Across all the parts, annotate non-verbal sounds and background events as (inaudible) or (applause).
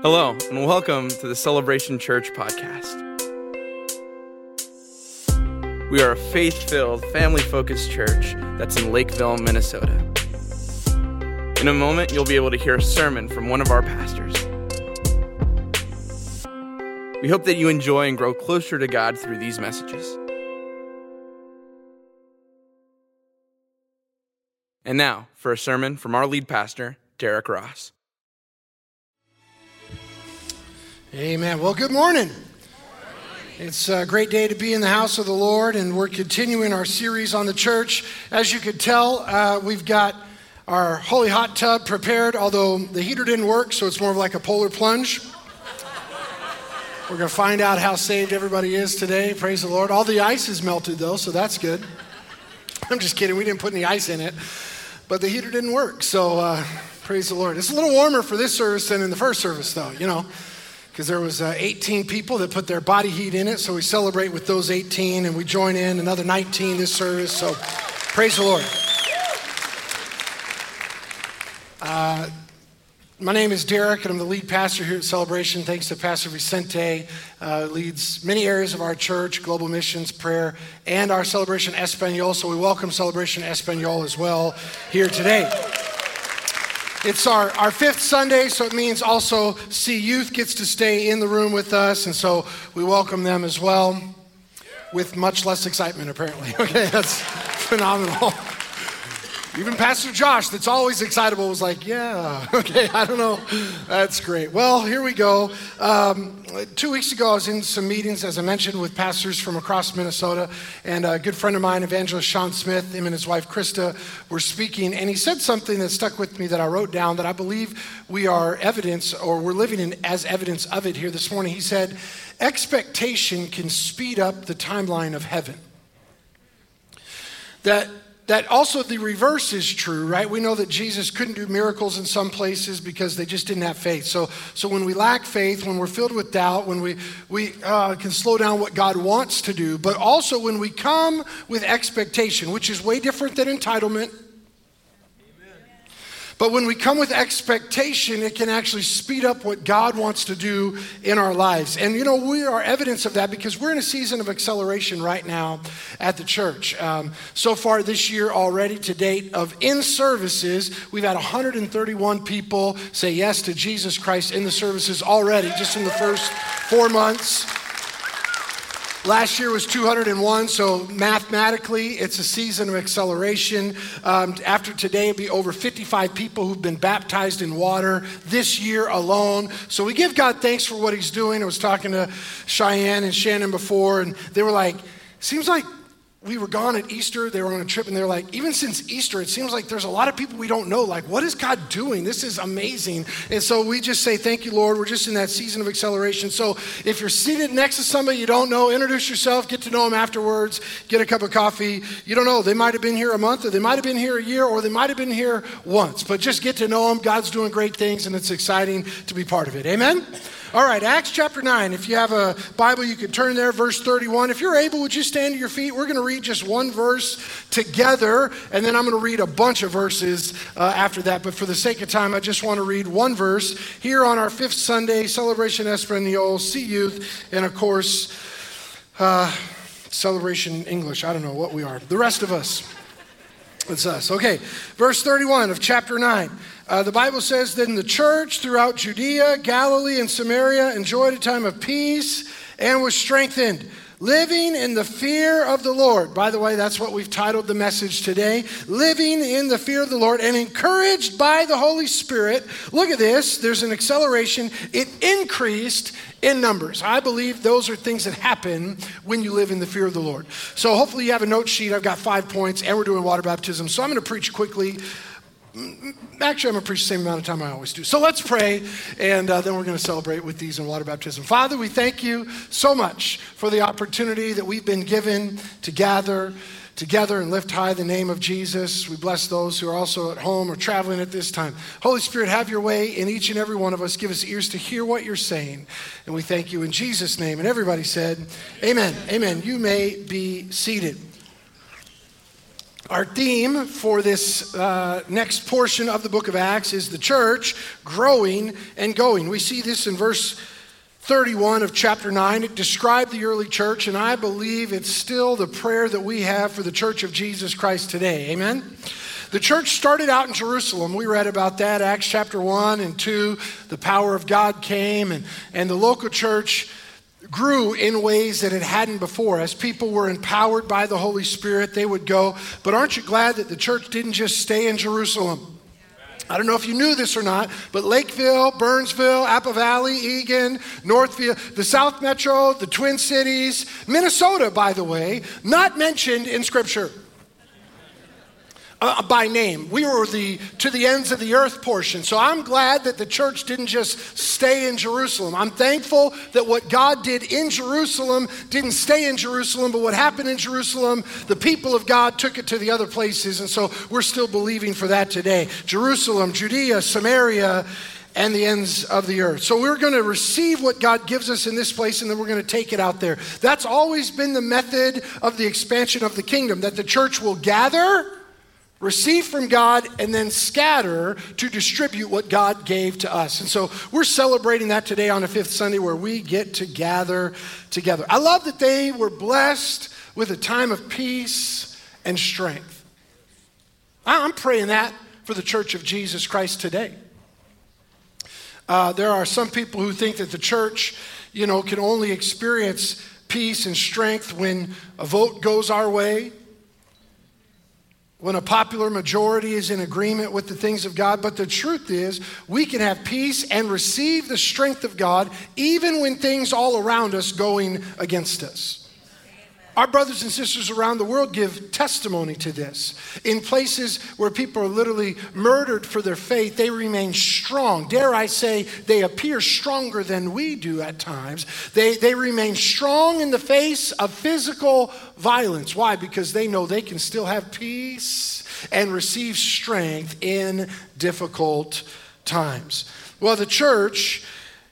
Hello, and welcome to the Celebration Church podcast. We are a faith filled, family focused church that's in Lakeville, Minnesota. In a moment, you'll be able to hear a sermon from one of our pastors. We hope that you enjoy and grow closer to God through these messages. And now, for a sermon from our lead pastor, Derrick Ross. Amen. Well, good morning. It's a great day to be in the house of the Lord, and we're continuing our series on the church. As you could tell, uh, we've got our holy hot tub prepared, although the heater didn't work, so it's more of like a polar plunge. We're going to find out how saved everybody is today. Praise the Lord. All the ice is melted, though, so that's good. I'm just kidding. We didn't put any ice in it, but the heater didn't work, so uh, praise the Lord. It's a little warmer for this service than in the first service, though, you know because there was uh, 18 people that put their body heat in it so we celebrate with those 18 and we join in another 19 this service so praise the lord uh, my name is Derrick, and I'm the lead pastor here at Celebration. Thanks to Pastor Vicente, uh, leads many areas of our church, global missions, prayer, and our Celebration Espanol. So we welcome Celebration Espanol as well here today. It's our, our fifth Sunday, so it means also See Youth gets to stay in the room with us, and so we welcome them as well with much less excitement, apparently. (laughs) Okay, that's phenomenal. Even Pastor Josh, that's always excitable, was like, Yeah, (laughs) okay, I don't know. That's great. Well, here we go. Um, two weeks ago, I was in some meetings, as I mentioned, with pastors from across Minnesota, and a good friend of mine, evangelist Sean Smith, him and his wife Christa, were speaking, and he said something that stuck with me that I wrote down that I believe we are evidence, or we're living in as evidence of it here this morning. He said, Expectation can speed up the timeline of heaven. That that also the reverse is true, right? We know that Jesus couldn't do miracles in some places because they just didn't have faith. So, so when we lack faith, when we're filled with doubt, when we, we uh, can slow down what God wants to do, but also when we come with expectation, which is way different than entitlement but when we come with expectation, it can actually speed up what God wants to do in our lives. And you know, we are evidence of that because we're in a season of acceleration right now at the church. Um, so far this year, already to date, of in services, we've had 131 people say yes to Jesus Christ in the services already, just in the first four months. Last year was 201, so mathematically, it's a season of acceleration. Um, after today, it'll be over 55 people who've been baptized in water this year alone. So we give God thanks for what He's doing. I was talking to Cheyenne and Shannon before, and they were like, seems like we were gone at Easter. They were on a trip, and they're like, even since Easter, it seems like there's a lot of people we don't know. Like, what is God doing? This is amazing. And so we just say, Thank you, Lord. We're just in that season of acceleration. So if you're seated next to somebody you don't know, introduce yourself, get to know them afterwards, get a cup of coffee. You don't know. They might have been here a month, or they might have been here a year, or they might have been here once. But just get to know them. God's doing great things, and it's exciting to be part of it. Amen? All right, Acts chapter 9. If you have a Bible, you can turn there, verse 31. If you're able, would you stand to your feet? We're going to read just one verse together, and then I'm going to read a bunch of verses uh, after that. But for the sake of time, I just want to read one verse here on our fifth Sunday, Celebration Espanol, See Youth, and of course, uh, Celebration English. I don't know what we are. The rest of us. It's us. Okay, verse 31 of chapter 9. Uh, the Bible says that in the church throughout Judea, Galilee, and Samaria enjoyed a time of peace and was strengthened, living in the fear of the Lord. By the way, that's what we've titled the message today living in the fear of the Lord and encouraged by the Holy Spirit. Look at this, there's an acceleration. It increased in numbers. I believe those are things that happen when you live in the fear of the Lord. So hopefully you have a note sheet. I've got five points, and we're doing water baptism. So I'm going to preach quickly. Actually, I'm going to preach the same amount of time I always do. So let's pray, and uh, then we're going to celebrate with these in water baptism. Father, we thank you so much for the opportunity that we've been given to gather together and lift high the name of Jesus. We bless those who are also at home or traveling at this time. Holy Spirit, have your way in each and every one of us. Give us ears to hear what you're saying. And we thank you in Jesus' name. And everybody said, Amen. Amen. You may be seated. Our theme for this uh, next portion of the book of Acts is the church growing and going. We see this in verse 31 of chapter 9. It described the early church, and I believe it's still the prayer that we have for the church of Jesus Christ today. Amen? The church started out in Jerusalem. We read about that, Acts chapter 1 and 2. The power of God came, and, and the local church grew in ways that it hadn't before. As people were empowered by the Holy Spirit, they would go. But aren't you glad that the church didn't just stay in Jerusalem? I don't know if you knew this or not, but Lakeville, Burnsville, Apple Valley, Eagan, Northfield, the South Metro, the Twin Cities, Minnesota, by the way, not mentioned in Scripture uh, by name. We were the to the ends of the earth portion. So I'm glad that the church didn't just stay in Jerusalem. I'm thankful that what God did in Jerusalem didn't stay in Jerusalem, but what happened in Jerusalem, the people of God took it to the other places. And so we're still believing for that today. Jerusalem, Judea, Samaria, and the ends of the earth. So we're going to receive what God gives us in this place and then we're going to take it out there. That's always been the method of the expansion of the kingdom that the church will gather receive from God, and then scatter to distribute what God gave to us. And so we're celebrating that today on the fifth Sunday where we get to gather together. I love that they were blessed with a time of peace and strength. I'm praying that for the church of Jesus Christ today. Uh, there are some people who think that the church, you know, can only experience peace and strength when a vote goes our way, when a popular majority is in agreement with the things of God. But the truth is, we can have peace and receive the strength of God even when things all around us going against us. Our brothers and sisters around the world give testimony to this. In places where people are literally murdered for their faith, they remain strong. Dare I say, they appear stronger than we do at times. They, they remain strong in the face of physical violence. Why? Because they know they can still have peace and receive strength in difficult times. Well, the church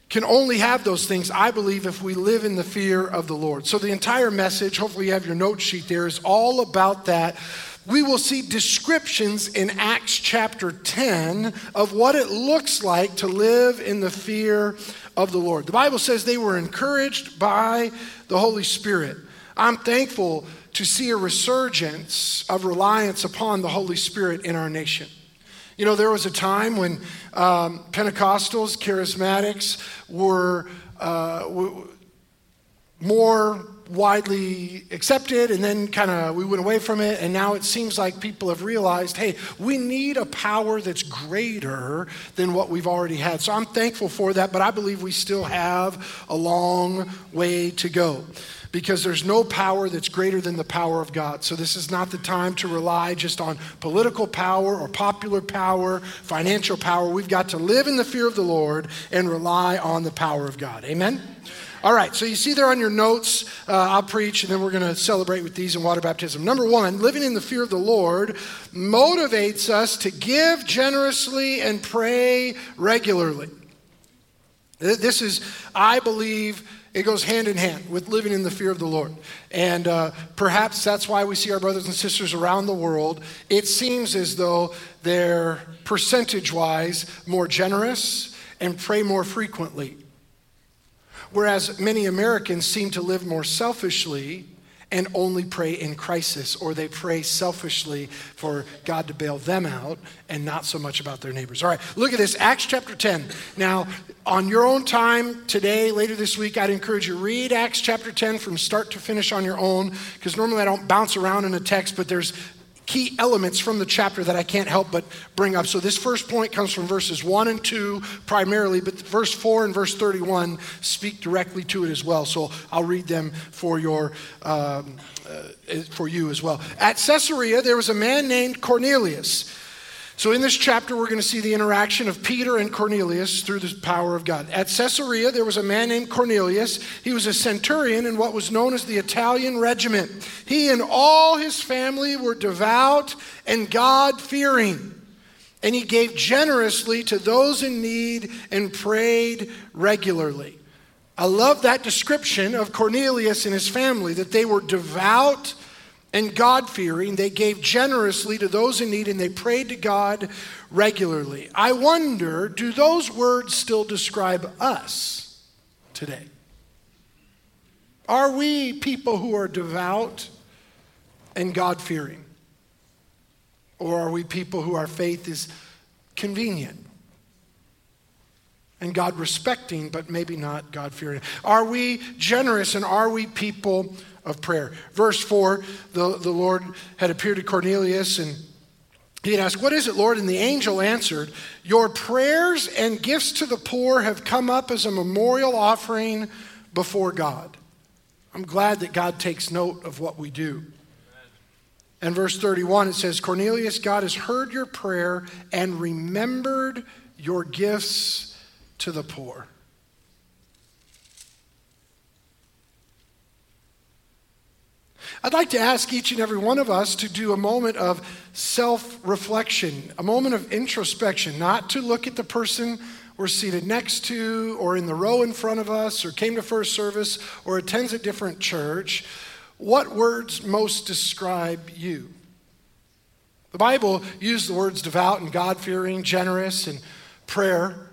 can only have those things, I believe, if we live in the fear of the Lord. So the entire message, hopefully you have your note sheet there, is all about that. We will see descriptions in Acts chapter 10 of what it looks like to live in the fear of the Lord. The Bible says they were encouraged by the Holy Spirit. I'm thankful to see a resurgence of reliance upon the Holy Spirit in our nation. You know, there was a time when um, Pentecostals, charismatics were uh, w- more widely accepted, and then kind of we went away from it, and now it seems like people have realized hey, we need a power that's greater than what we've already had. So I'm thankful for that, but I believe we still have a long way to go because there's no power that's greater than the power of God. So this is not the time to rely just on political power or popular power, financial power. We've got to live in the fear of the Lord and rely on the power of God. Amen? All right, so you see there on your notes, uh, I'll preach and then we're going to celebrate with these in water baptism. Number one, living in the fear of the Lord motivates us to give generously and pray regularly. This is, I believe, it goes hand in hand with living in the fear of the Lord. And uh, perhaps that's why we see our brothers and sisters around the world. It seems as though they're percentage wise more generous and pray more frequently. Whereas many Americans seem to live more selfishly and only pray in crisis, or they pray selfishly for God to bail them out and not so much about their neighbors. All right, look at this Acts chapter 10. Now, on your own time today, later this week, I'd encourage you read Acts chapter 10 from start to finish on your own, because normally I don't bounce around in a text, but there's key elements from the chapter that I can't help but bring up. So, this first point comes from verses 1 and 2 primarily, but verse 4 and verse 31 speak directly to it as well. So, I'll read them for, your, um, uh, for you as well. At Caesarea, there was a man named Cornelius so, in this chapter, we're going to see the interaction of Peter and Cornelius through the power of God. At Caesarea, there was a man named Cornelius. He was a centurion in what was known as the Italian regiment. He and all his family were devout and God fearing. And he gave generously to those in need and prayed regularly. I love that description of Cornelius and his family, that they were devout and God fearing. They gave generously to those in need and they prayed to God regularly. I wonder do those words still describe us today? Are we people who are devout and God fearing? Or are we people who our faith is convenient and God respecting, but maybe not God fearing? Are we generous and are we people of prayer? Verse 4 the, the Lord had appeared to Cornelius and he had asked, What is it, Lord? And the angel answered, Your prayers and gifts to the poor have come up as a memorial offering before God. I'm glad that God takes note of what we do. And verse 31, it says, Cornelius, God has heard your prayer and remembered your gifts to the poor. I'd like to ask each and every one of us to do a moment of self reflection, a moment of introspection, not to look at the person we're seated next to, or in the row in front of us, or came to first service, or attends a different church, what words most describe you? The Bible used the words devout and God fearing, generous, and prayer,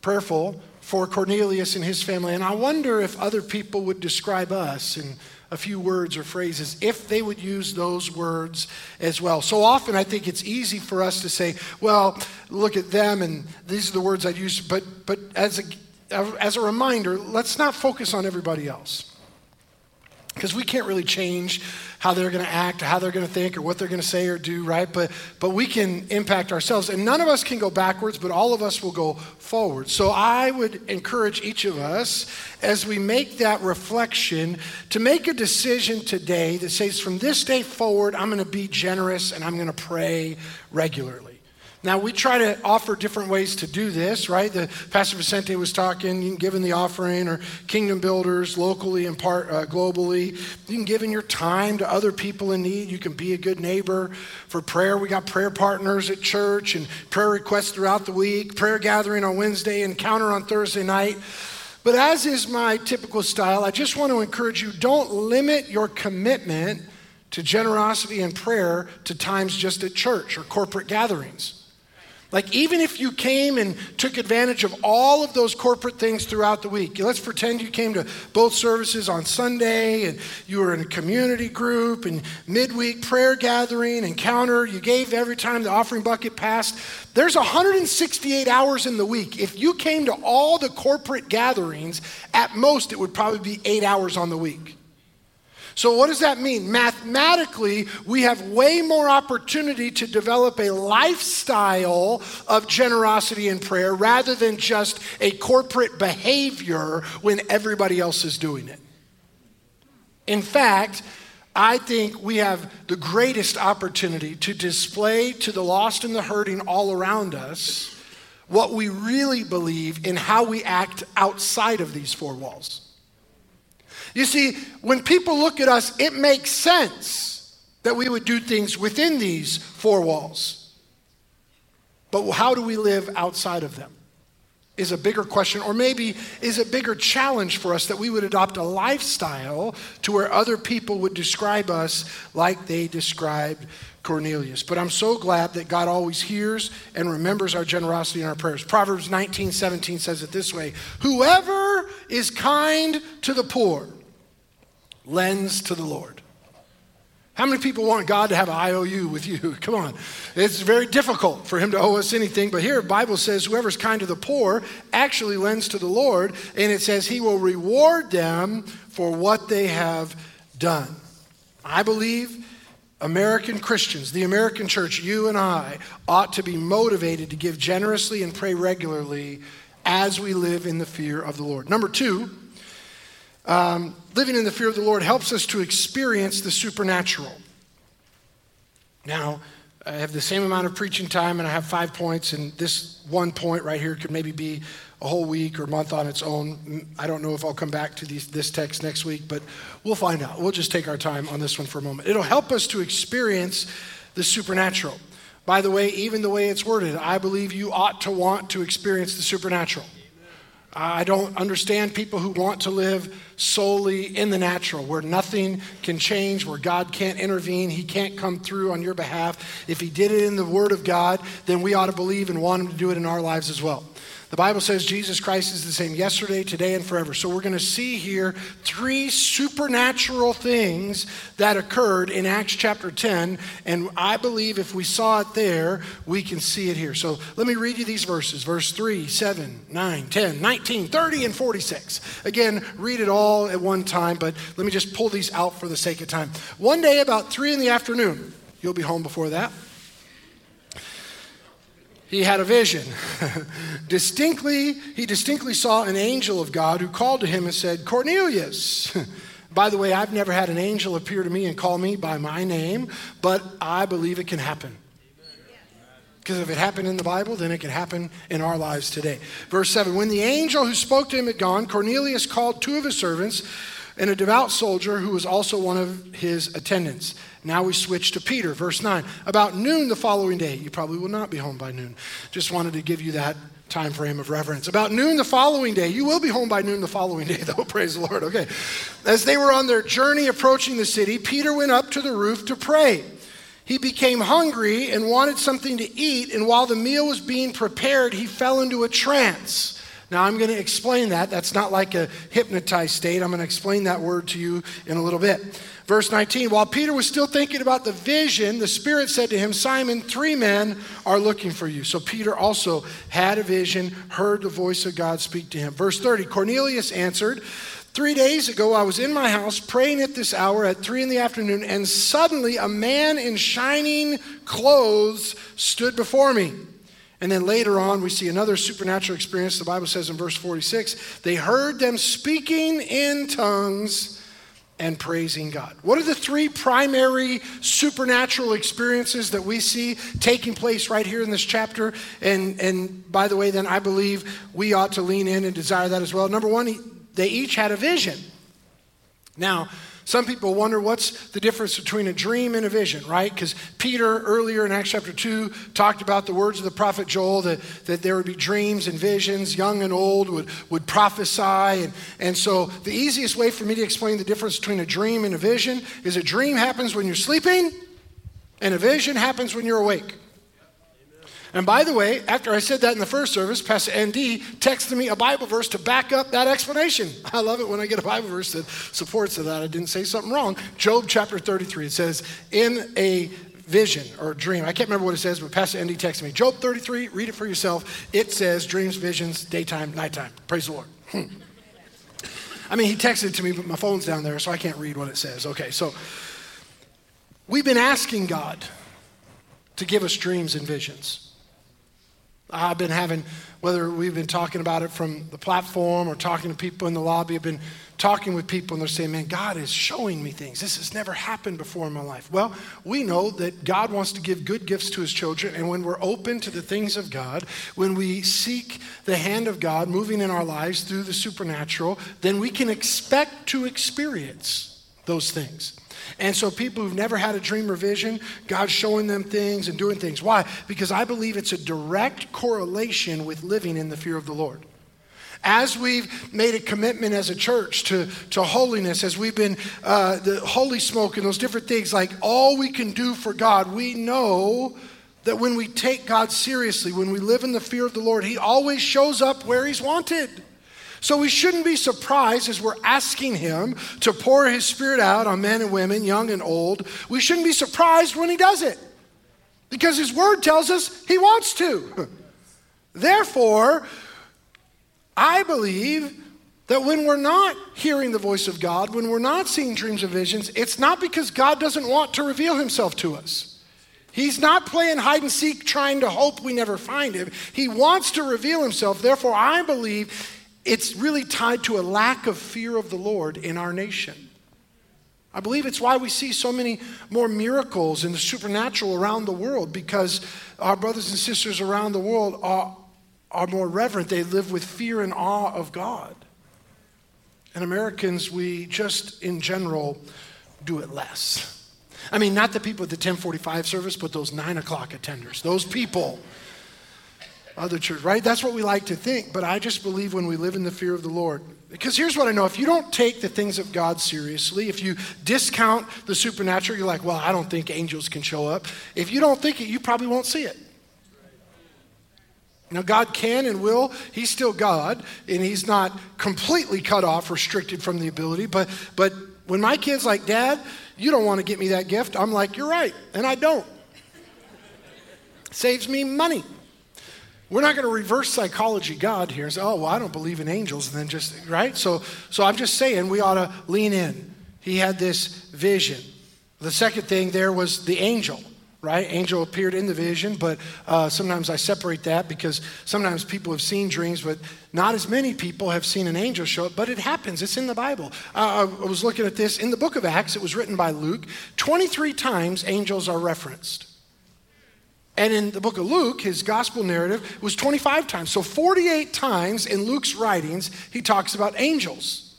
prayerful for Cornelius and his family. And I wonder if other people would describe us in a few words or phrases, if they would use those words as well. So often I think it's easy for us to say, well, look at them and these are the words I'd use. But, but as, a, as a reminder, let's not focus on everybody else because we can't really change how they're going to act, or how they're going to think, or what they're going to say or do, right? But, but we can impact ourselves. And none of us can go backwards, but all of us will go forward. So I would encourage each of us as we make that reflection to make a decision today that says, from this day forward, I'm going to be generous and I'm going to pray regularly. Now, we try to offer different ways to do this, right? The Pastor Vicente was talking, giving the offering, or kingdom builders locally and part, uh, globally. You can give in your time to other people in need. You can be a good neighbor. For prayer, we got prayer partners at church and prayer requests throughout the week, prayer gathering on Wednesday, encounter on Thursday night. But as is my typical style, I just want to encourage you don't limit your commitment to generosity and prayer to times just at church or corporate gatherings. Like, even if you came and took advantage of all of those corporate things throughout the week, let's pretend you came to both services on Sunday and you were in a community group and midweek prayer gathering, encounter, you gave every time the offering bucket passed. There's 168 hours in the week. If you came to all the corporate gatherings, at most it would probably be eight hours on the week. So, what does that mean? Mathematically, we have way more opportunity to develop a lifestyle of generosity and prayer rather than just a corporate behavior when everybody else is doing it. In fact, I think we have the greatest opportunity to display to the lost and the hurting all around us what we really believe in how we act outside of these four walls. You see, when people look at us, it makes sense that we would do things within these four walls. But how do we live outside of them? Is a bigger question, or maybe is a bigger challenge for us that we would adopt a lifestyle to where other people would describe us like they described Cornelius. But I'm so glad that God always hears and remembers our generosity and our prayers. Proverbs 19 17 says it this way Whoever is kind to the poor lends to the Lord. How many people want God to have an IOU with you? (laughs) Come on. It's very difficult for him to owe us anything, but here the Bible says whoever's kind to the poor actually lends to the Lord, and it says he will reward them for what they have done. I believe American Christians, the American church, you and I, ought to be motivated to give generously and pray regularly as we live in the fear of the Lord. Number two, um, living in the fear of the Lord helps us to experience the supernatural. Now, I have the same amount of preaching time and I have five points, and this one point right here could maybe be a whole week or month on its own. I don't know if I'll come back to these, this text next week, but we'll find out. We'll just take our time on this one for a moment. It'll help us to experience the supernatural. By the way, even the way it's worded, I believe you ought to want to experience the supernatural. I don't understand people who want to live solely in the natural, where nothing can change, where God can't intervene, He can't come through on your behalf. If He did it in the Word of God, then we ought to believe and want Him to do it in our lives as well. The Bible says Jesus Christ is the same yesterday, today, and forever. So we're going to see here three supernatural things that occurred in Acts chapter 10. And I believe if we saw it there, we can see it here. So let me read you these verses verse 3, 7, 9, 10, 19, 30, and 46. Again, read it all at one time, but let me just pull these out for the sake of time. One day, about 3 in the afternoon, you'll be home before that he had a vision. (laughs) distinctly, he distinctly saw an angel of God who called to him and said, Cornelius. (laughs) by the way, I've never had an angel appear to me and call me by my name, but I believe it can happen. Because if it happened in the Bible, then it can happen in our lives today. Verse 7 When the angel who spoke to him had gone, Cornelius called two of his servants and a devout soldier who was also one of his attendants. Now we switch to Peter, verse 9. About noon the following day, you probably will not be home by noon. Just wanted to give you that time frame of reverence. About noon the following day, you will be home by noon the following day, (laughs) though, praise the Lord. Okay. As they were on their journey approaching the city, Peter went up to the roof to pray. He became hungry and wanted something to eat, and while the meal was being prepared, he fell into a trance. Now, I'm going to explain that. That's not like a hypnotized state. I'm going to explain that word to you in a little bit. Verse 19 While Peter was still thinking about the vision, the Spirit said to him, Simon, three men are looking for you. So Peter also had a vision, heard the voice of God speak to him. Verse 30 Cornelius answered, Three days ago, I was in my house praying at this hour at three in the afternoon, and suddenly a man in shining clothes stood before me. And then later on, we see another supernatural experience. The Bible says in verse 46 they heard them speaking in tongues and praising God. What are the three primary supernatural experiences that we see taking place right here in this chapter? And, and by the way, then I believe we ought to lean in and desire that as well. Number one, they each had a vision. Now, some people wonder what's the difference between a dream and a vision, right? Because Peter earlier in Acts chapter 2 talked about the words of the prophet Joel that, that there would be dreams and visions, young and old would, would prophesy. And, and so the easiest way for me to explain the difference between a dream and a vision is a dream happens when you're sleeping, and a vision happens when you're awake. And by the way, after I said that in the first service, Pastor ND texted me a Bible verse to back up that explanation. (laughs) I love it when I get a Bible verse that supports that I didn't say something wrong. Job chapter 33, it says, In a vision or dream, I can't remember what it says, but Pastor ND texted me. Job 33, read it for yourself. It says dreams, visions, daytime, nighttime. Praise the Lord. Hmm. I mean, he texted it to me, but my phone's down there, so I can't read what it says. Okay, so we've been asking God to give us dreams and visions. I've been having, whether we've been talking about it from the platform or talking to people in the lobby, I've been talking with people and they're saying, Man, God is showing me things. This has never happened before in my life. Well, we know that God wants to give good gifts to his children, and when we're open to the things of God, when we seek the hand of God moving in our lives through the supernatural, then we can expect to experience those things. And so, people who've never had a dream or vision, God's showing them things and doing things. Why? Because I believe it's a direct correlation with living in the fear of the Lord. As we've made a commitment as a church to, to holiness, as we've been uh, the holy smoke and those different things, like all we can do for God, we know that when we take God seriously, when we live in the fear of the Lord, He always shows up where He's wanted. So we shouldn't be surprised as we're asking Him to pour His Spirit out on men and women, young and old. We shouldn't be surprised when He does it because His Word tells us He wants to. (laughs) Therefore, I believe that when we're not hearing the voice of God, when we're not seeing dreams and visions, it's not because God doesn't want to reveal Himself to us. He's not playing hide and seek trying to hope we never find him. He wants to reveal himself. Therefore, I believe it's really tied to a lack of fear of the Lord in our nation. I believe it's why we see so many more miracles in the supernatural around the world because our brothers and sisters around the world are, are more reverent. They live with fear and awe of God. And Americans, we just in general do it less. I mean, not the people at the 1045 service, but those 9 o'clock attenders. Those people Other church, right? That's what we like to think. But I just believe when we live in the fear of the Lord. Because here's what I know if you don't take the things of God seriously, if you discount the supernatural, you're like, well, I don't think angels can show up. If you don't think it, you probably won't see it. Now, God can and will. He's still God, and He's not completely cut off, restricted from the ability. But, but when my kid's like, Dad, you don't want to get me that gift, I'm like, You're right, and I don't. Saves me money. We're not going to reverse psychology God here and say, oh, well, I don't believe in angels, and then just, right? So, so I'm just saying we ought to lean in. He had this vision. The second thing there was the angel right? Angel appeared in the vision, but uh, sometimes I separate that because sometimes people have seen dreams, but not as many people have seen an angel show up, but it happens. It's in the Bible. Uh, I was looking at this in the book of Acts, it was written by Luke. 23 times angels are referenced. And in the book of Luke, his gospel narrative was 25 times. So 48 times in Luke's writings, he talks about angels.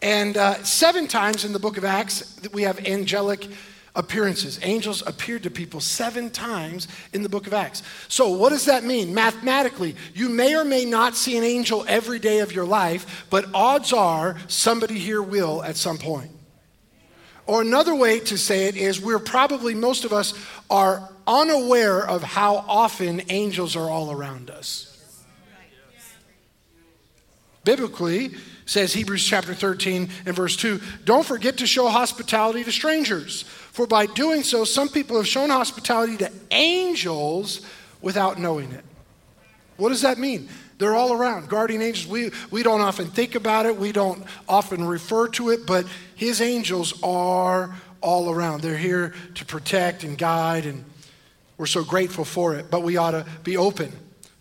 And uh, seven times in the book of Acts, we have angelic appearances. Angels appeared to people seven times in the book of Acts. So, what does that mean? Mathematically, you may or may not see an angel every day of your life, but odds are somebody here will at some point. Or another way to say it is we're probably, most of us are unaware of how often angels are all around us. Biblically, says Hebrews chapter 13 and verse 2 don't forget to show hospitality to strangers, for by doing so, some people have shown hospitality to angels without knowing it. What does that mean? They're all around. Guardian angels, we, we don't often think about it, we don't often refer to it, but his angels are all around. They're here to protect and guide, and we're so grateful for it, but we ought to be open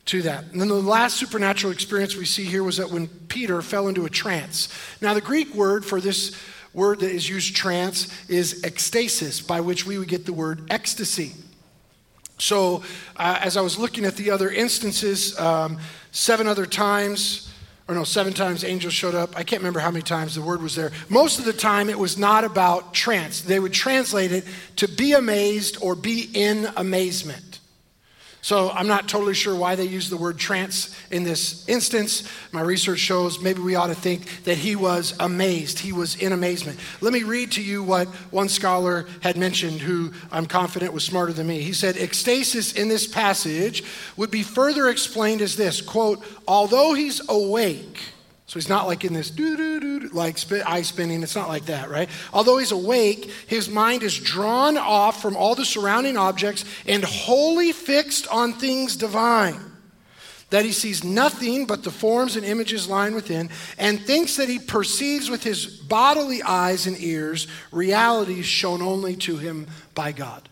to that. And then the last supernatural experience we see here was that when Peter fell into a trance. Now, the Greek word for this word that is used trance is ecstasis, by which we would get the word ecstasy. So, uh, as I was looking at the other instances, um, seven other times, or no, seven times angels showed up. I can't remember how many times the word was there. Most of the time, it was not about trance. They would translate it to be amazed or be in amazement. So I'm not totally sure why they use the word trance in this instance. My research shows maybe we ought to think that he was amazed. He was in amazement. Let me read to you what one scholar had mentioned who I'm confident was smarter than me. He said ecstasis in this passage would be further explained as this, quote, although he's awake, so he's not like in this doo doo doo like spin, eye spinning. It's not like that, right? Although he's awake, his mind is drawn off from all the surrounding objects and wholly fixed on things divine. That he sees nothing but the forms and images lying within, and thinks that he perceives with his bodily eyes and ears realities shown only to him by God.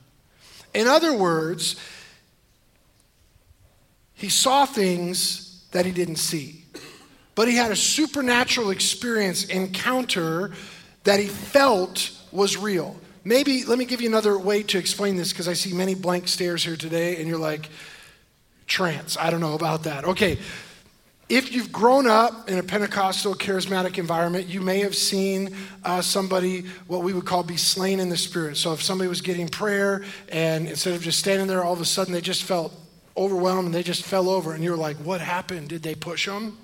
In other words, he saw things that he didn't see but he had a supernatural experience, encounter that he felt was real. Maybe, let me give you another way to explain this because I see many blank stares here today, and you're like, trance. I don't know about that. Okay. If you've grown up in a Pentecostal charismatic environment, you may have seen uh, somebody, what we would call, be slain in the spirit. So if somebody was getting prayer and instead of just standing there, all of a sudden they just felt overwhelmed and they just fell over, and you're like, what happened? Did they push them?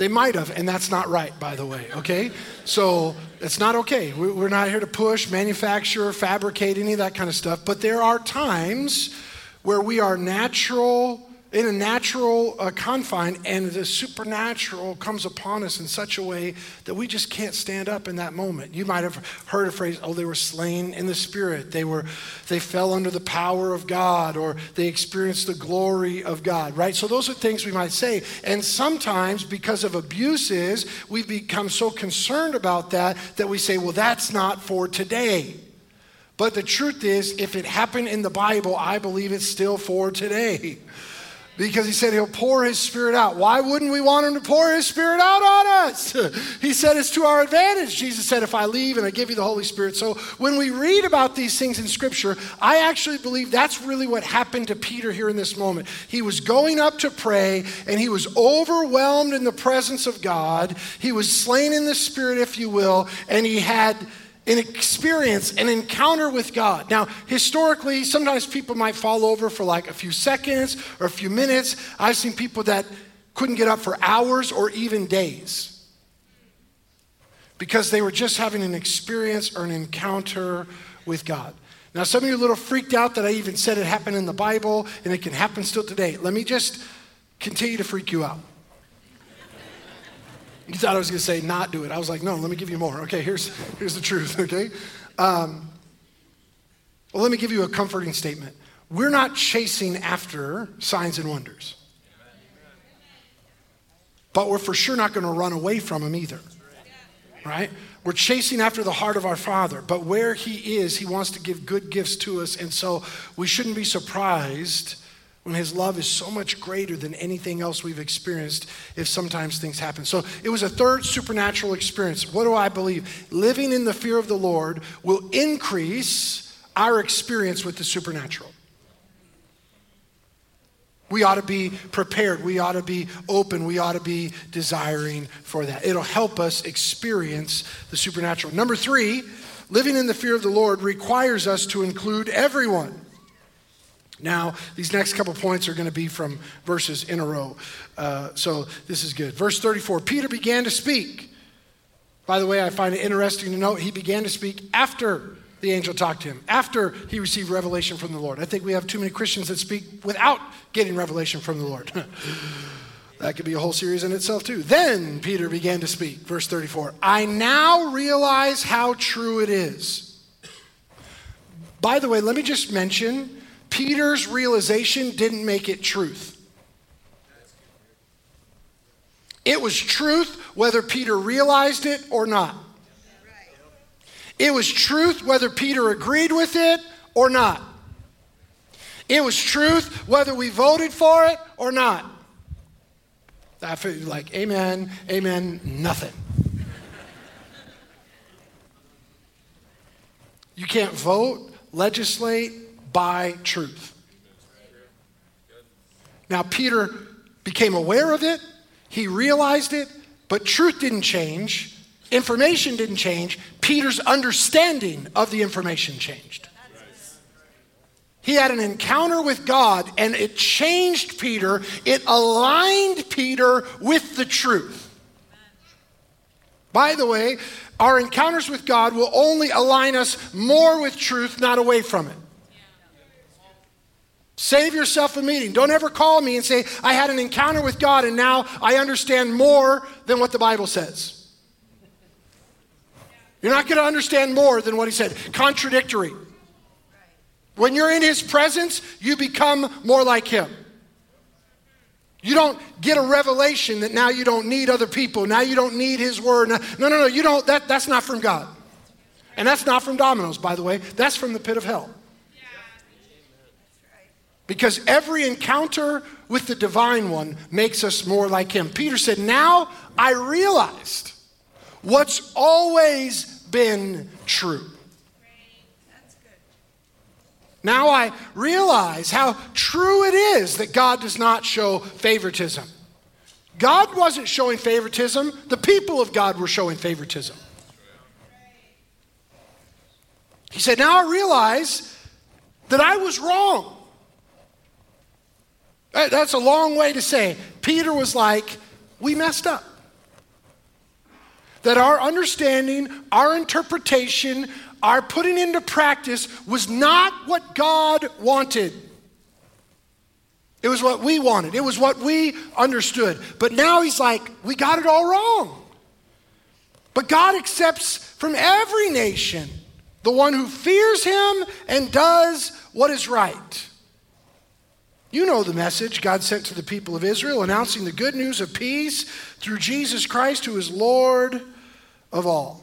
They might have, and that's not right, by the way, okay? So it's not okay. We're not here to push, manufacture, fabricate, any of that kind of stuff. But there are times where we are natural in a natural uh, confine, and the supernatural comes upon us in such a way that we just can't stand up in that moment. You might have heard a phrase, "Oh, they were slain in the spirit. They were, they fell under the power of God, or they experienced the glory of God." Right. So those are things we might say, and sometimes because of abuses, we become so concerned about that that we say, "Well, that's not for today." But the truth is, if it happened in the Bible, I believe it's still for today because he said he'll pour his spirit out. Why wouldn't we want him to pour his spirit out on us? (laughs) he said it's to our advantage. Jesus said, If I leave and I give you the Holy Spirit. So when we read about these things in Scripture, I actually believe that's really what happened to Peter here in this moment. He was going up to pray and he was overwhelmed in the presence of God. He was slain in the Spirit, if you will, and he had an experience, an encounter with God. Now, historically, sometimes people might fall over for like a few seconds or a few minutes. I've seen people that couldn't get up for hours or even days because they were just having an experience or an encounter with God. Now, some of you are a little freaked out that I even said it happened in the Bible and it can happen still today. Let me just continue to freak you out. You thought I was going to say not do it. I was like, no, let me give you more. Okay, here's, here's the truth, (laughs) okay? Um, well, let me give you a comforting statement. We're not chasing after signs and wonders, but we're for sure not going to run away from them either, right? We're chasing after the heart of our Father, but where He is, He wants to give good gifts to us, and so we shouldn't be surprised when his love is so much greater than anything else we've experienced if sometimes things happen. So it was a third supernatural experience. What do I believe? Living in the fear of the Lord will increase our experience with the supernatural. We ought to be prepared. We ought to be open. We ought to be desiring for that. It'll help us experience the supernatural. Number three, living in the fear of the Lord requires us to include everyone. Now, these next couple points are going to be from verses in a row. Uh, so this is good. Verse 34 Peter began to speak. By the way, I find it interesting to note he began to speak after the angel talked to him, after he received revelation from the Lord. I think we have too many Christians that speak without getting revelation from the Lord. (laughs) that could be a whole series in itself, too. Then Peter began to speak. Verse 34 I now realize how true it is. By the way, let me just mention Peter's realization didn't make it truth. It was truth whether Peter realized it or not. It was truth whether Peter agreed with it or not. It was truth whether we voted for it or not. I feel like, amen, amen, nothing. You can't vote, legislate, by truth. Now, Peter became aware of it, he realized it, but truth didn't change, information didn't change. Peter's understanding of the information changed. He had an encounter with God and it changed Peter. It aligned Peter with the truth. By the way, our encounters with God will only align us more with truth, not away from it. Save yourself a meeting. Don't ever call me and say, I had an encounter with God and now I understand more than what the Bible says. You're not going to understand more than what he said. Contradictory. When you're in his presence, you become more like him. You don't get a revelation that now you don't need other people. Now you don't need his word. No, no, no. You don't. That, that's not from God. And that's not from Domino's, by the way. That's from the pit of hell. Because every encounter with the divine one makes us more like him. Peter said, Now I realized what's always been true. Now I realize how true it is that God does not show favoritism. God wasn't showing favoritism, the people of God were showing favoritism. He said, Now I realize that I was wrong. That's a long way to say. Peter was like, we messed up. That our understanding, our interpretation, our putting into practice was not what God wanted. It was what we wanted, it was what we understood. But now he's like, we got it all wrong. But God accepts from every nation the one who fears him and does what is right. You know the message God sent to the people of Israel, announcing the good news of peace through Jesus Christ, who is Lord of all.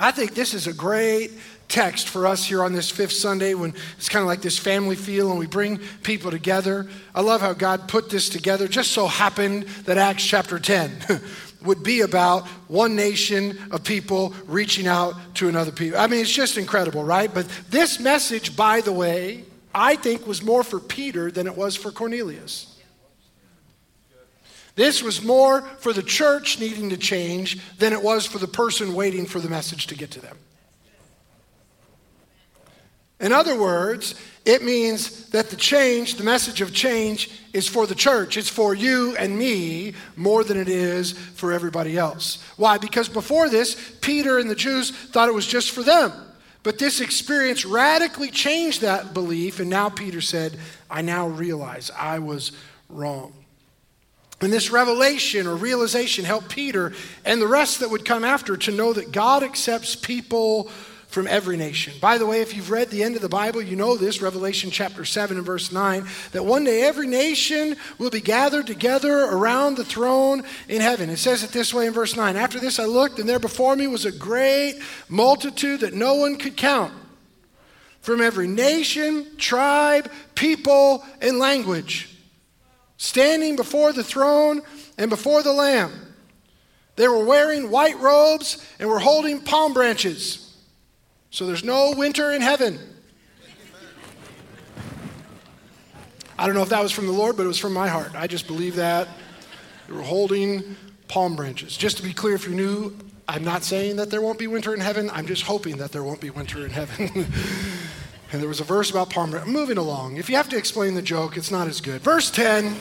I think this is a great text for us here on this fifth Sunday when it's kind of like this family feel and we bring people together. I love how God put this together. Just so happened that Acts chapter 10 (laughs) would be about one nation of people reaching out to another people. I mean, it's just incredible, right? But this message, by the way, I think was more for Peter than it was for Cornelius. This was more for the church needing to change than it was for the person waiting for the message to get to them. In other words, it means that the change, the message of change, is for the church. It's for you and me more than it is for everybody else. Why? Because before this, Peter and the Jews thought it was just for them. But this experience radically changed that belief, and now Peter said, I now realize I was wrong. And this revelation or realization helped Peter and the rest that would come after to know that God accepts people from every nation. By the way, if you've read the end of the Bible, you know this, Revelation chapter 7 and verse 9, that one day every nation will be gathered together around the throne in heaven. It says it this way in verse 9 After this I looked, and there before me was a great multitude that no one could count from every nation, tribe, people, and language, standing before the throne and before the Lamb. They were wearing white robes and were holding palm branches. So there's no winter in heaven. I don't know if that was from the Lord, but it was from my heart. I just believe that. They were holding palm branches. Just to be clear, if you're new, I'm not saying that there won't be winter in heaven. I'm just hoping that there won't be winter in heaven. (laughs) and there was a verse about palm branches. Moving along. If you have to explain the joke, it's not as good. Verse 10.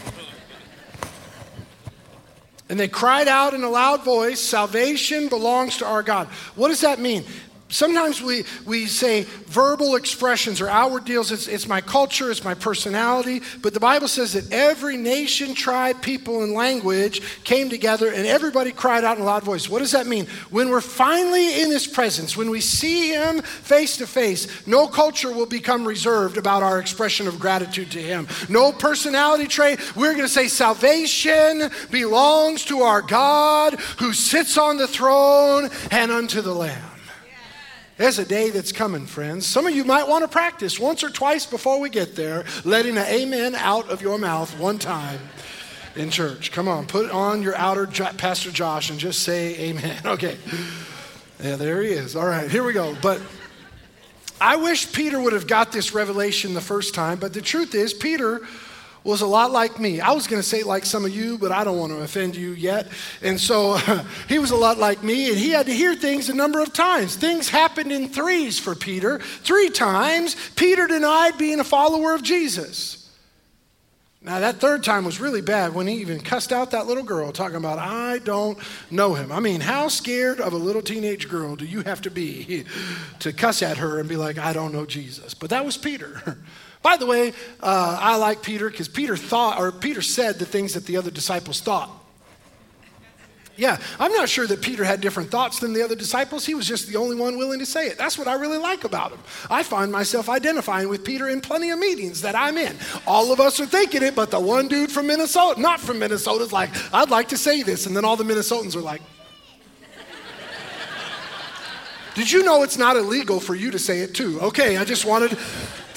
And they cried out in a loud voice, Salvation belongs to our God. What does that mean? Sometimes we, we say verbal expressions or outward deals. It's, it's my culture, it's my personality. But the Bible says that every nation, tribe, people, and language came together and everybody cried out in a loud voice. What does that mean? When we're finally in His presence, when we see Him face to face, no culture will become reserved about our expression of gratitude to Him. No personality trait. We're going to say salvation belongs to our God who sits on the throne and unto the Lamb. There's a day that's coming, friends. Some of you might want to practice once or twice before we get there, letting an amen out of your mouth one time in church. Come on, put on your outer Pastor Josh and just say amen. (laughs) Okay. Yeah, there he is. All right, here we go. But I wish Peter would have got this revelation the first time, but the truth is, Peter was a lot like me. I was going to say like some of you, but I don't want to offend you yet. And so (laughs) he was a lot like me, and he had to hear things a number of times. Things happened in threes for Peter. Three times, Peter denied being a follower of Jesus. Now, that third time was really bad when he even cussed out that little girl, talking about, I don't know him. I mean, how scared of a little teenage girl do you have to be (laughs) to cuss at her and be like, I don't know Jesus? But that was Peter. (laughs) By the way, uh, I like Peter because Peter thought, or Peter said the things that the other disciples thought. Yeah, I'm not sure that Peter had different thoughts than the other disciples. He was just the only one willing to say it. That's what I really like about him. I find myself identifying with Peter in plenty of meetings that I'm in. All of us are thinking it, but the one dude from Minnesota, not from Minnesota, is like, I'd like to say this. And then all the Minnesotans are like, Did you know it's not illegal for you to say it too? Okay, I just wanted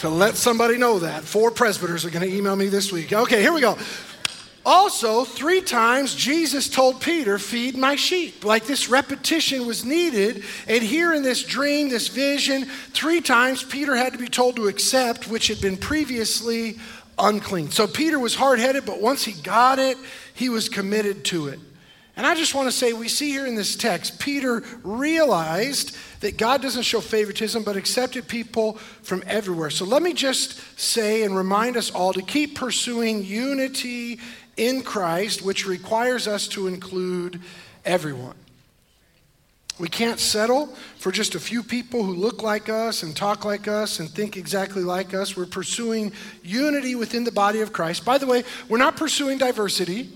to let somebody know that. Four presbyters are going to email me this week. Okay, here we go. Also, three times Jesus told Peter, Feed my sheep. Like this repetition was needed. And here in this dream, this vision, three times Peter had to be told to accept, which had been previously unclean. So Peter was hard headed, but once he got it, he was committed to it. And I just want to say, we see here in this text, Peter realized that God doesn't show favoritism, but accepted people from everywhere. So let me just say and remind us all to keep pursuing unity in Christ, which requires us to include everyone. We can't settle for just a few people who look like us and talk like us and think exactly like us. We're pursuing unity within the body of Christ. By the way, we're not pursuing diversity.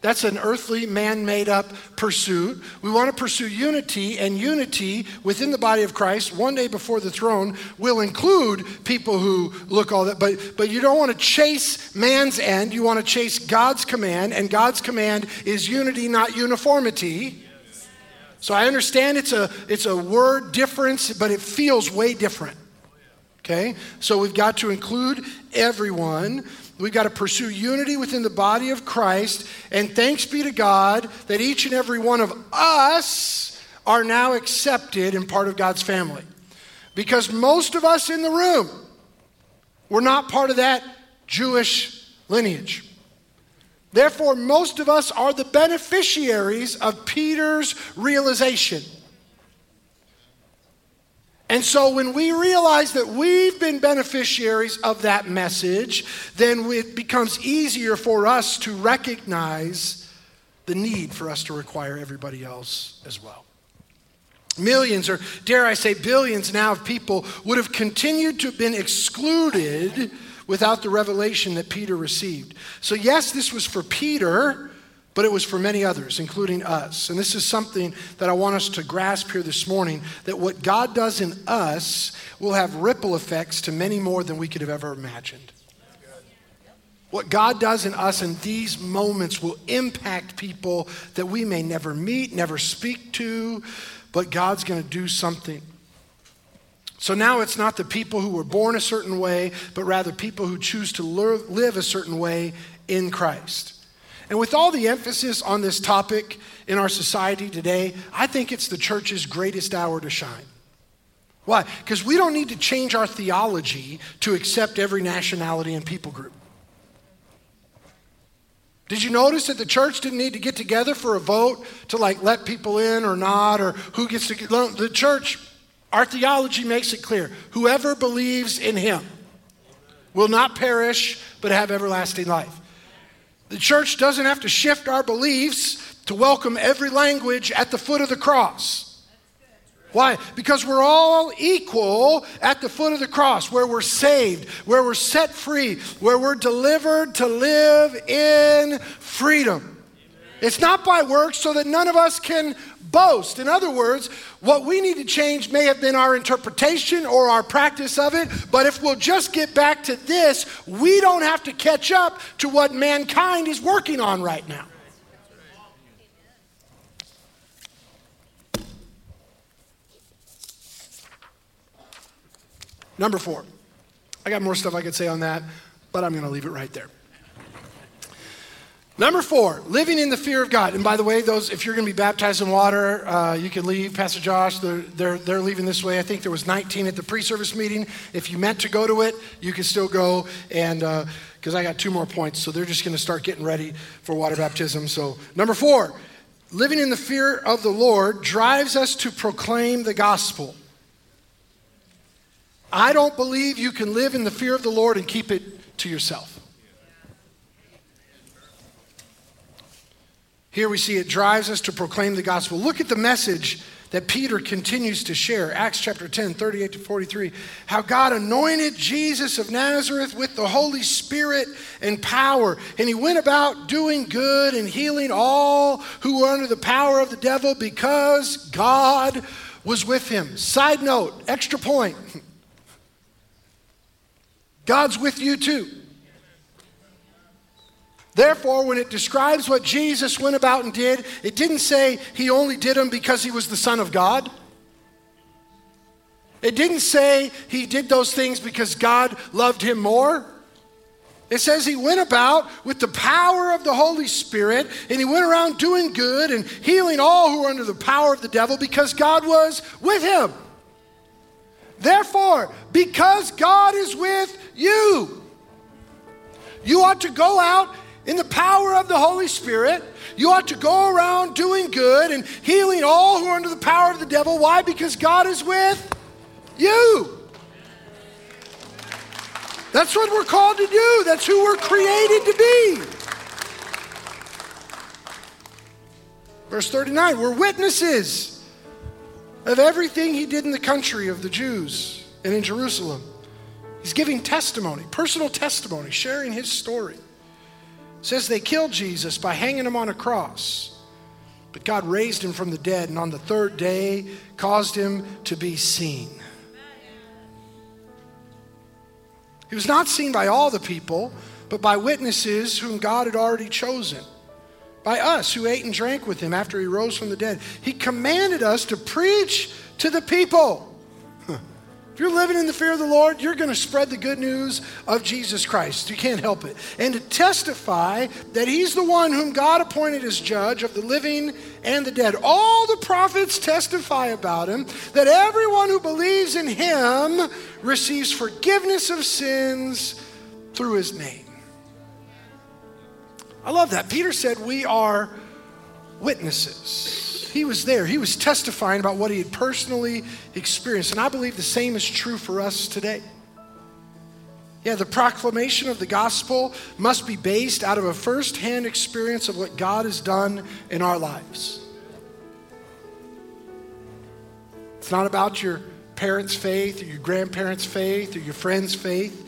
That's an earthly, man made up pursuit. We want to pursue unity, and unity within the body of Christ, one day before the throne, will include people who look all that. But, but you don't want to chase man's end. You want to chase God's command, and God's command is unity, not uniformity. So I understand it's a, it's a word difference, but it feels way different. Okay? So we've got to include everyone. We've got to pursue unity within the body of Christ. And thanks be to God that each and every one of us are now accepted and part of God's family. Because most of us in the room, we're not part of that Jewish lineage. Therefore, most of us are the beneficiaries of Peter's realization. And so when we realize that we've been beneficiaries of that message, then it becomes easier for us to recognize the need for us to require everybody else as well. Millions, or dare I say billions now of people would have continued to have been excluded without the revelation that Peter received. So, yes, this was for Peter, but it was for many others, including us. And this is something that I want us to grasp here this morning that what God does in us will have ripple effects to many more than we could have ever imagined. What God does in us in these moments will impact people that we may never meet, never speak to, but God's going to do something. So now it's not the people who were born a certain way, but rather people who choose to live a certain way in Christ. And with all the emphasis on this topic in our society today, I think it's the church's greatest hour to shine. Why? Because we don't need to change our theology to accept every nationality and people group. Did you notice that the church didn't need to get together for a vote to like let people in or not or who gets to get the church our theology makes it clear. Whoever believes in him will not perish but have everlasting life. The church doesn't have to shift our beliefs to welcome every language at the foot of the cross. Why? Because we're all equal at the foot of the cross, where we're saved, where we're set free, where we're delivered to live in freedom. It's not by works so that none of us can boast. In other words, what we need to change may have been our interpretation or our practice of it, but if we'll just get back to this, we don't have to catch up to what mankind is working on right now. Number four. I got more stuff I could say on that, but I'm going to leave it right there. Number four, living in the fear of God. And by the way, those if you're going to be baptized in water, uh, you can leave. Pastor Josh, they're, they're, they're leaving this way. I think there was 19 at the pre-service meeting. If you meant to go to it, you can still go. And because uh, I got two more points, so they're just going to start getting ready for water baptism. So number four, living in the fear of the Lord drives us to proclaim the gospel. I don't believe you can live in the fear of the Lord and keep it to yourself. Here we see it drives us to proclaim the gospel. Look at the message that Peter continues to share. Acts chapter 10, 38 to 43. How God anointed Jesus of Nazareth with the Holy Spirit and power. And he went about doing good and healing all who were under the power of the devil because God was with him. Side note, extra point. (laughs) God's with you too. Therefore, when it describes what Jesus went about and did, it didn't say he only did them because he was the Son of God. It didn't say he did those things because God loved him more. It says he went about with the power of the Holy Spirit and he went around doing good and healing all who were under the power of the devil because God was with him. Therefore, because God is with you, you ought to go out in the power of the Holy Spirit, you ought to go around doing good and healing all who are under the power of the devil. Why? Because God is with you. That's what we're called to do. That's who we're created to be. Verse 39 we're witnesses of everything he did in the country of the Jews and in Jerusalem. He's giving testimony, personal testimony, sharing his story says they killed Jesus by hanging him on a cross. But God raised him from the dead, and on the third day caused him to be seen. He was not seen by all the people, but by witnesses whom God had already chosen. By us who ate and drank with him after he rose from the dead. He commanded us to preach to the people if you're living in the fear of the Lord, you're going to spread the good news of Jesus Christ. You can't help it. And to testify that He's the one whom God appointed as judge of the living and the dead. All the prophets testify about Him, that everyone who believes in Him receives forgiveness of sins through His name. I love that. Peter said, We are witnesses. He was there. He was testifying about what he had personally experienced. And I believe the same is true for us today. Yeah, the proclamation of the gospel must be based out of a firsthand experience of what God has done in our lives. It's not about your parents' faith or your grandparents' faith or your friends' faith.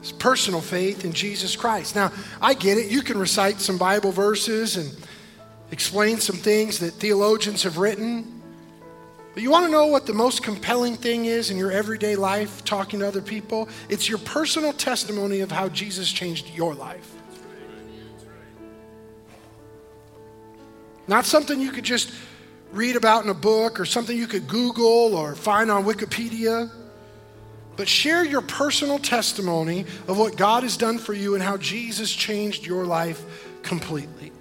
It's personal faith in Jesus Christ. Now, I get it. You can recite some Bible verses and explain some things that theologians have written. But you want to know what the most compelling thing is in your everyday life talking to other people? It's your personal testimony of how Jesus changed your life. Not something you could just read about in a book or something you could Google or find on Wikipedia. But share your personal testimony of what God has done for you and how Jesus changed your life completely.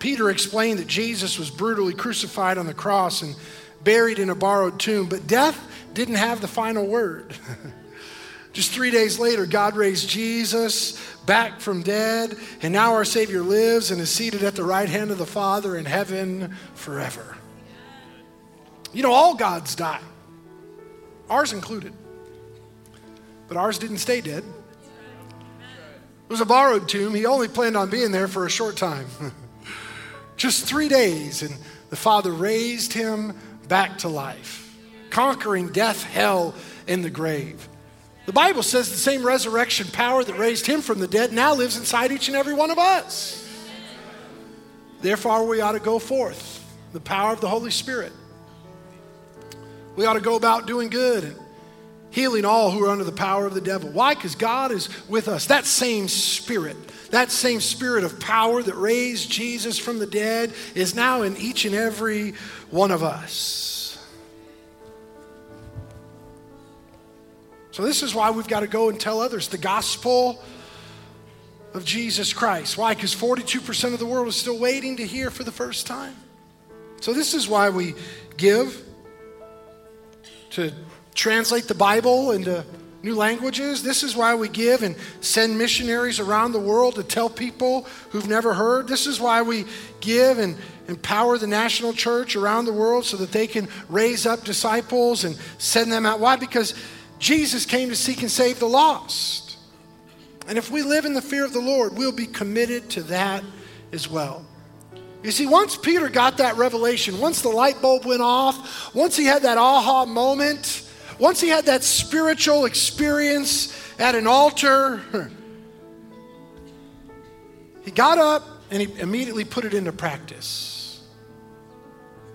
Peter explained that Jesus was brutally crucified on the cross and buried in a borrowed tomb, but death didn't have the final word. (laughs) Just three days later, God raised Jesus back from dead, and now our Savior lives and is seated at the right hand of the Father in heaven forever. You know, all gods die, ours included. But ours didn't stay dead. It was a borrowed tomb. He only planned on being there for a short time. (laughs) Just three days, and the Father raised him back to life, conquering death, hell, and the grave. The Bible says the same resurrection power that raised him from the dead now lives inside each and every one of us. Therefore, we ought to go forth, the power of the Holy Spirit. We ought to go about doing good healing all who are under the power of the devil. Why? Because God is with us. That same spirit that same spirit of power that raised Jesus from the dead is now in each and every one of us. So, this is why we've got to go and tell others the gospel of Jesus Christ. Why? Because 42% of the world is still waiting to hear for the first time. So, this is why we give to translate the Bible into new languages. This is why we give and send missionaries around the world to tell people who've never heard. This is why we give and empower the national church around the world so that they can raise up disciples and send them out. Why? Because Jesus came to seek and save the lost. And if we live in the fear of the Lord, we'll be committed to that as well. You see, once Peter got that revelation, once the light bulb went off, once he had that aha moment, once he had that spiritual experience at an altar, (laughs) he got up and he immediately put it into practice.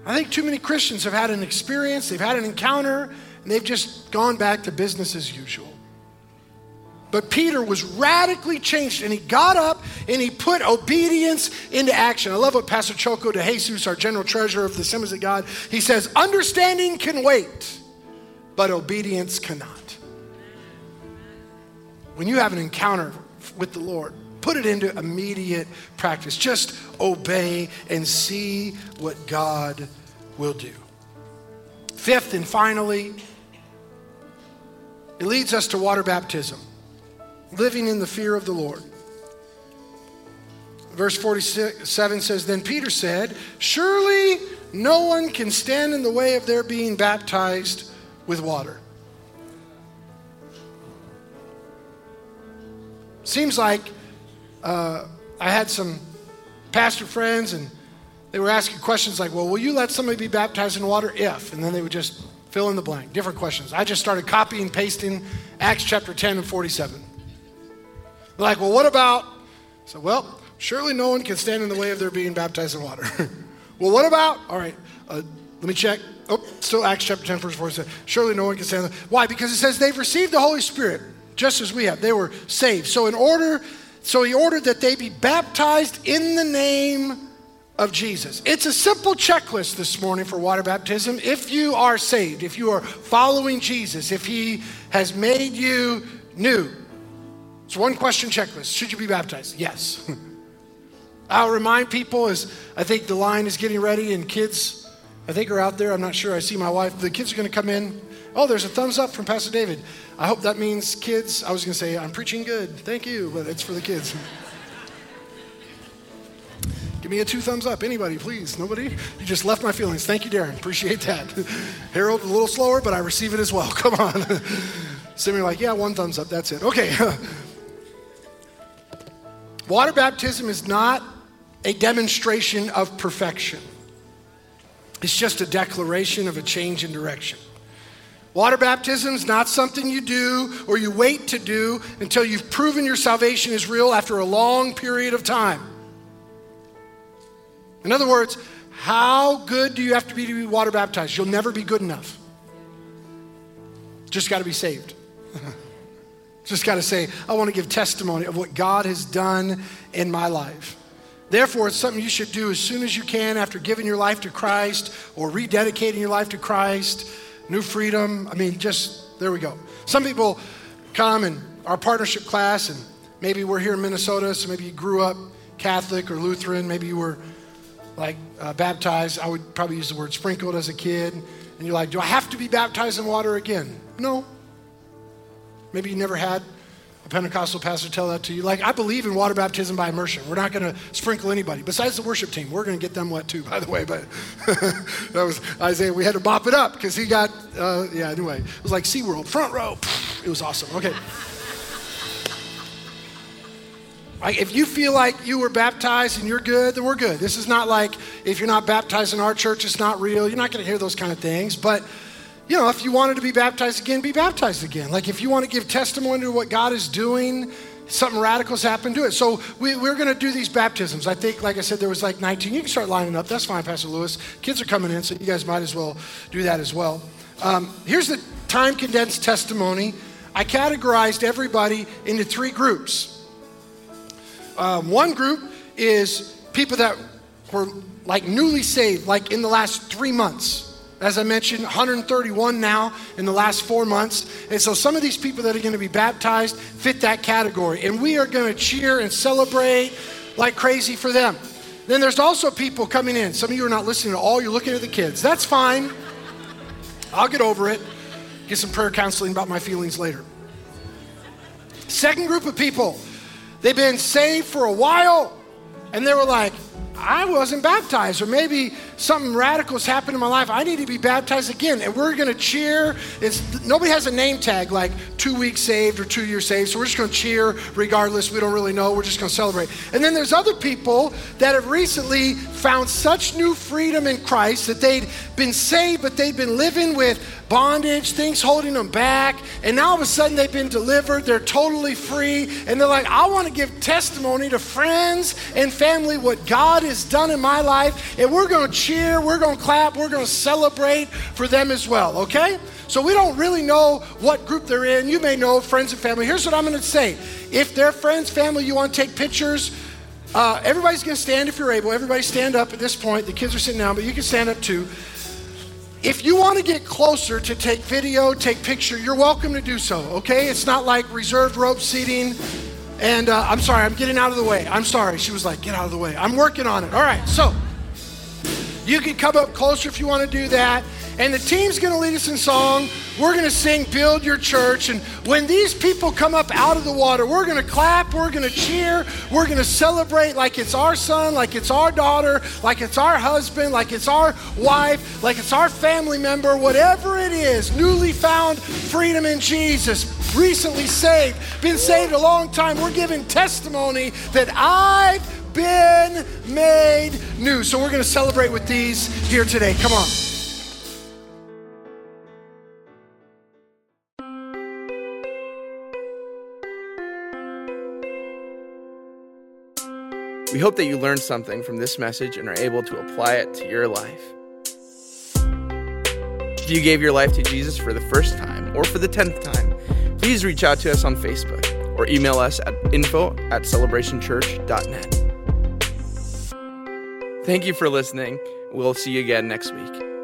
I think too many Christians have had an experience, they've had an encounter, and they've just gone back to business as usual. But Peter was radically changed and he got up and he put obedience into action. I love what Pastor Choco de Jesus, our general treasurer of the Assemblies of God, he says, understanding can wait but obedience cannot. When you have an encounter with the Lord, put it into immediate practice. Just obey and see what God will do. Fifth and finally, it leads us to water baptism, living in the fear of the Lord. Verse 47 says Then Peter said, Surely no one can stand in the way of their being baptized with water. Seems like uh, I had some pastor friends and they were asking questions like, well, will you let somebody be baptized in water if? And then they would just fill in the blank, different questions. I just started copying and pasting Acts chapter 10 and 47. They're like, well, what about? So, well, surely no one can stand in the way of their being baptized in water. (laughs) well, what about? All right, uh, let me check. Oh, still Acts chapter 10, verse 4 says, Surely no one can stand. That." Why? Because it says they've received the Holy Spirit, just as we have. They were saved. So in order, so he ordered that they be baptized in the name of Jesus. It's a simple checklist this morning for water baptism. If you are saved, if you are following Jesus, if he has made you new, it's one question checklist. Should you be baptized? Yes. (laughs) I'll remind people as I think the line is getting ready and kids I think are out there. I'm not sure. I see my wife. The kids are going to come in. Oh, there's a thumbs up from Pastor David. I hope that means kids. I was going to say, I'm preaching good. Thank you, but it's for the kids. (laughs) Give me a two thumbs up. Anybody, please. Nobody? You just left my feelings. Thank you, Darren. Appreciate that. Harold, a little slower, but I receive it as well. (laughs) Come on. Some like, yeah, one thumbs up. That's it. Okay. (laughs) Water baptism is not a demonstration of perfection, it's just a declaration of a change in direction. Water baptism is not something you do or you wait to do until you've proven your salvation is real after a long period of time. In other words, how good do you have to be to be water baptized? You'll never be good enough. Just got to be saved. (laughs) Just got to say, I want to give testimony of what God has done in my life. Therefore, it's something you should do as soon as you can after giving your life to Christ or rededicating your life to Christ New Freedom. I mean, just there we go. Some people come in our partnership class, and maybe we're here in Minnesota, so maybe you grew up Catholic or Lutheran, maybe you were like uh, baptized. I would probably use the word sprinkled as a kid. And you're like, do I have to be baptized in water again? No. Maybe you never had a Pentecostal pastor tell that to you. Like, I believe in water baptism by immersion. We're not going to sprinkle anybody. Besides the worship team, we're going to get them wet too, by the way. But (laughs) that was Isaiah. We had to mop it up because he got, uh, yeah, anyway. It was like SeaWorld, front row. It was awesome. Okay. Like, if you feel like you were baptized and you're good, then we're good. This is not like if you're not baptized in our church, it's not real. You're not going to hear those kind of things. But you know, if you wanted to be baptized again, be baptized again. Like if you want to give testimony to what God is doing, something radical's happened, do it. So we, are going to do these baptisms. I think, like I said, there was like 19. You can start lining up. That's fine, Pastor Lewis. Kids are coming in, so you guys might as well do that as well. Um, here's the time condensed testimony. I categorized everybody into three groups. Um, one group is people that were like newly saved, like in the last three months. As I mentioned, 131 now in the last four months. And so some of these people that are going to be baptized fit that category. And we are going to cheer and celebrate like crazy for them. Then there's also people coming in. Some of you are not listening at all, you're looking at the kids. That's fine. I'll get over it. Get some prayer counseling about my feelings later. Second group of people, they've been saved for a while and they were like, I wasn't baptized, or maybe something radical has happened in my life. I need to be baptized again. And we're going to cheer. It's, nobody has a name tag like two weeks saved or two years saved. So we're just going to cheer regardless. We don't really know. We're just going to celebrate. And then there's other people that have recently found such new freedom in Christ that they'd been saved, but they'd been living with bondage, things holding them back. And now all of a sudden they've been delivered. They're totally free. And they're like, I want to give testimony to friends and family what God has done in my life. And we're going to cheer, we're going to clap, we're going to celebrate for them as well, okay? So we don't really know what group they're in. You may know friends and family. Here's what I'm going to say if they're friends, family, you want to take pictures, uh, everybody's going to stand if you're able. Everybody stand up at this point. The kids are sitting down, but you can stand up too. If you want to get closer to take video, take picture, you're welcome to do so, okay? It's not like reserved rope seating. And uh, I'm sorry, I'm getting out of the way. I'm sorry. She was like, get out of the way. I'm working on it. All right, so you can come up closer if you want to do that. And the team's going to lead us in song. We're going to sing Build Your Church. And when these people come up out of the water, we're going to clap, we're going to cheer, we're going to celebrate like it's our son, like it's our daughter, like it's our husband, like it's our wife, like it's our family member, whatever it is, newly found freedom in Jesus, recently saved, been saved a long time. We're giving testimony that I've been made new. So we're going to celebrate with these here today. Come on. We hope that you learned something from this message and are able to apply it to your life. If you gave your life to Jesus for the first time or for the tenth time, please reach out to us on Facebook or email us at info at celebrationchurch.net. Thank you for listening. We'll see you again next week.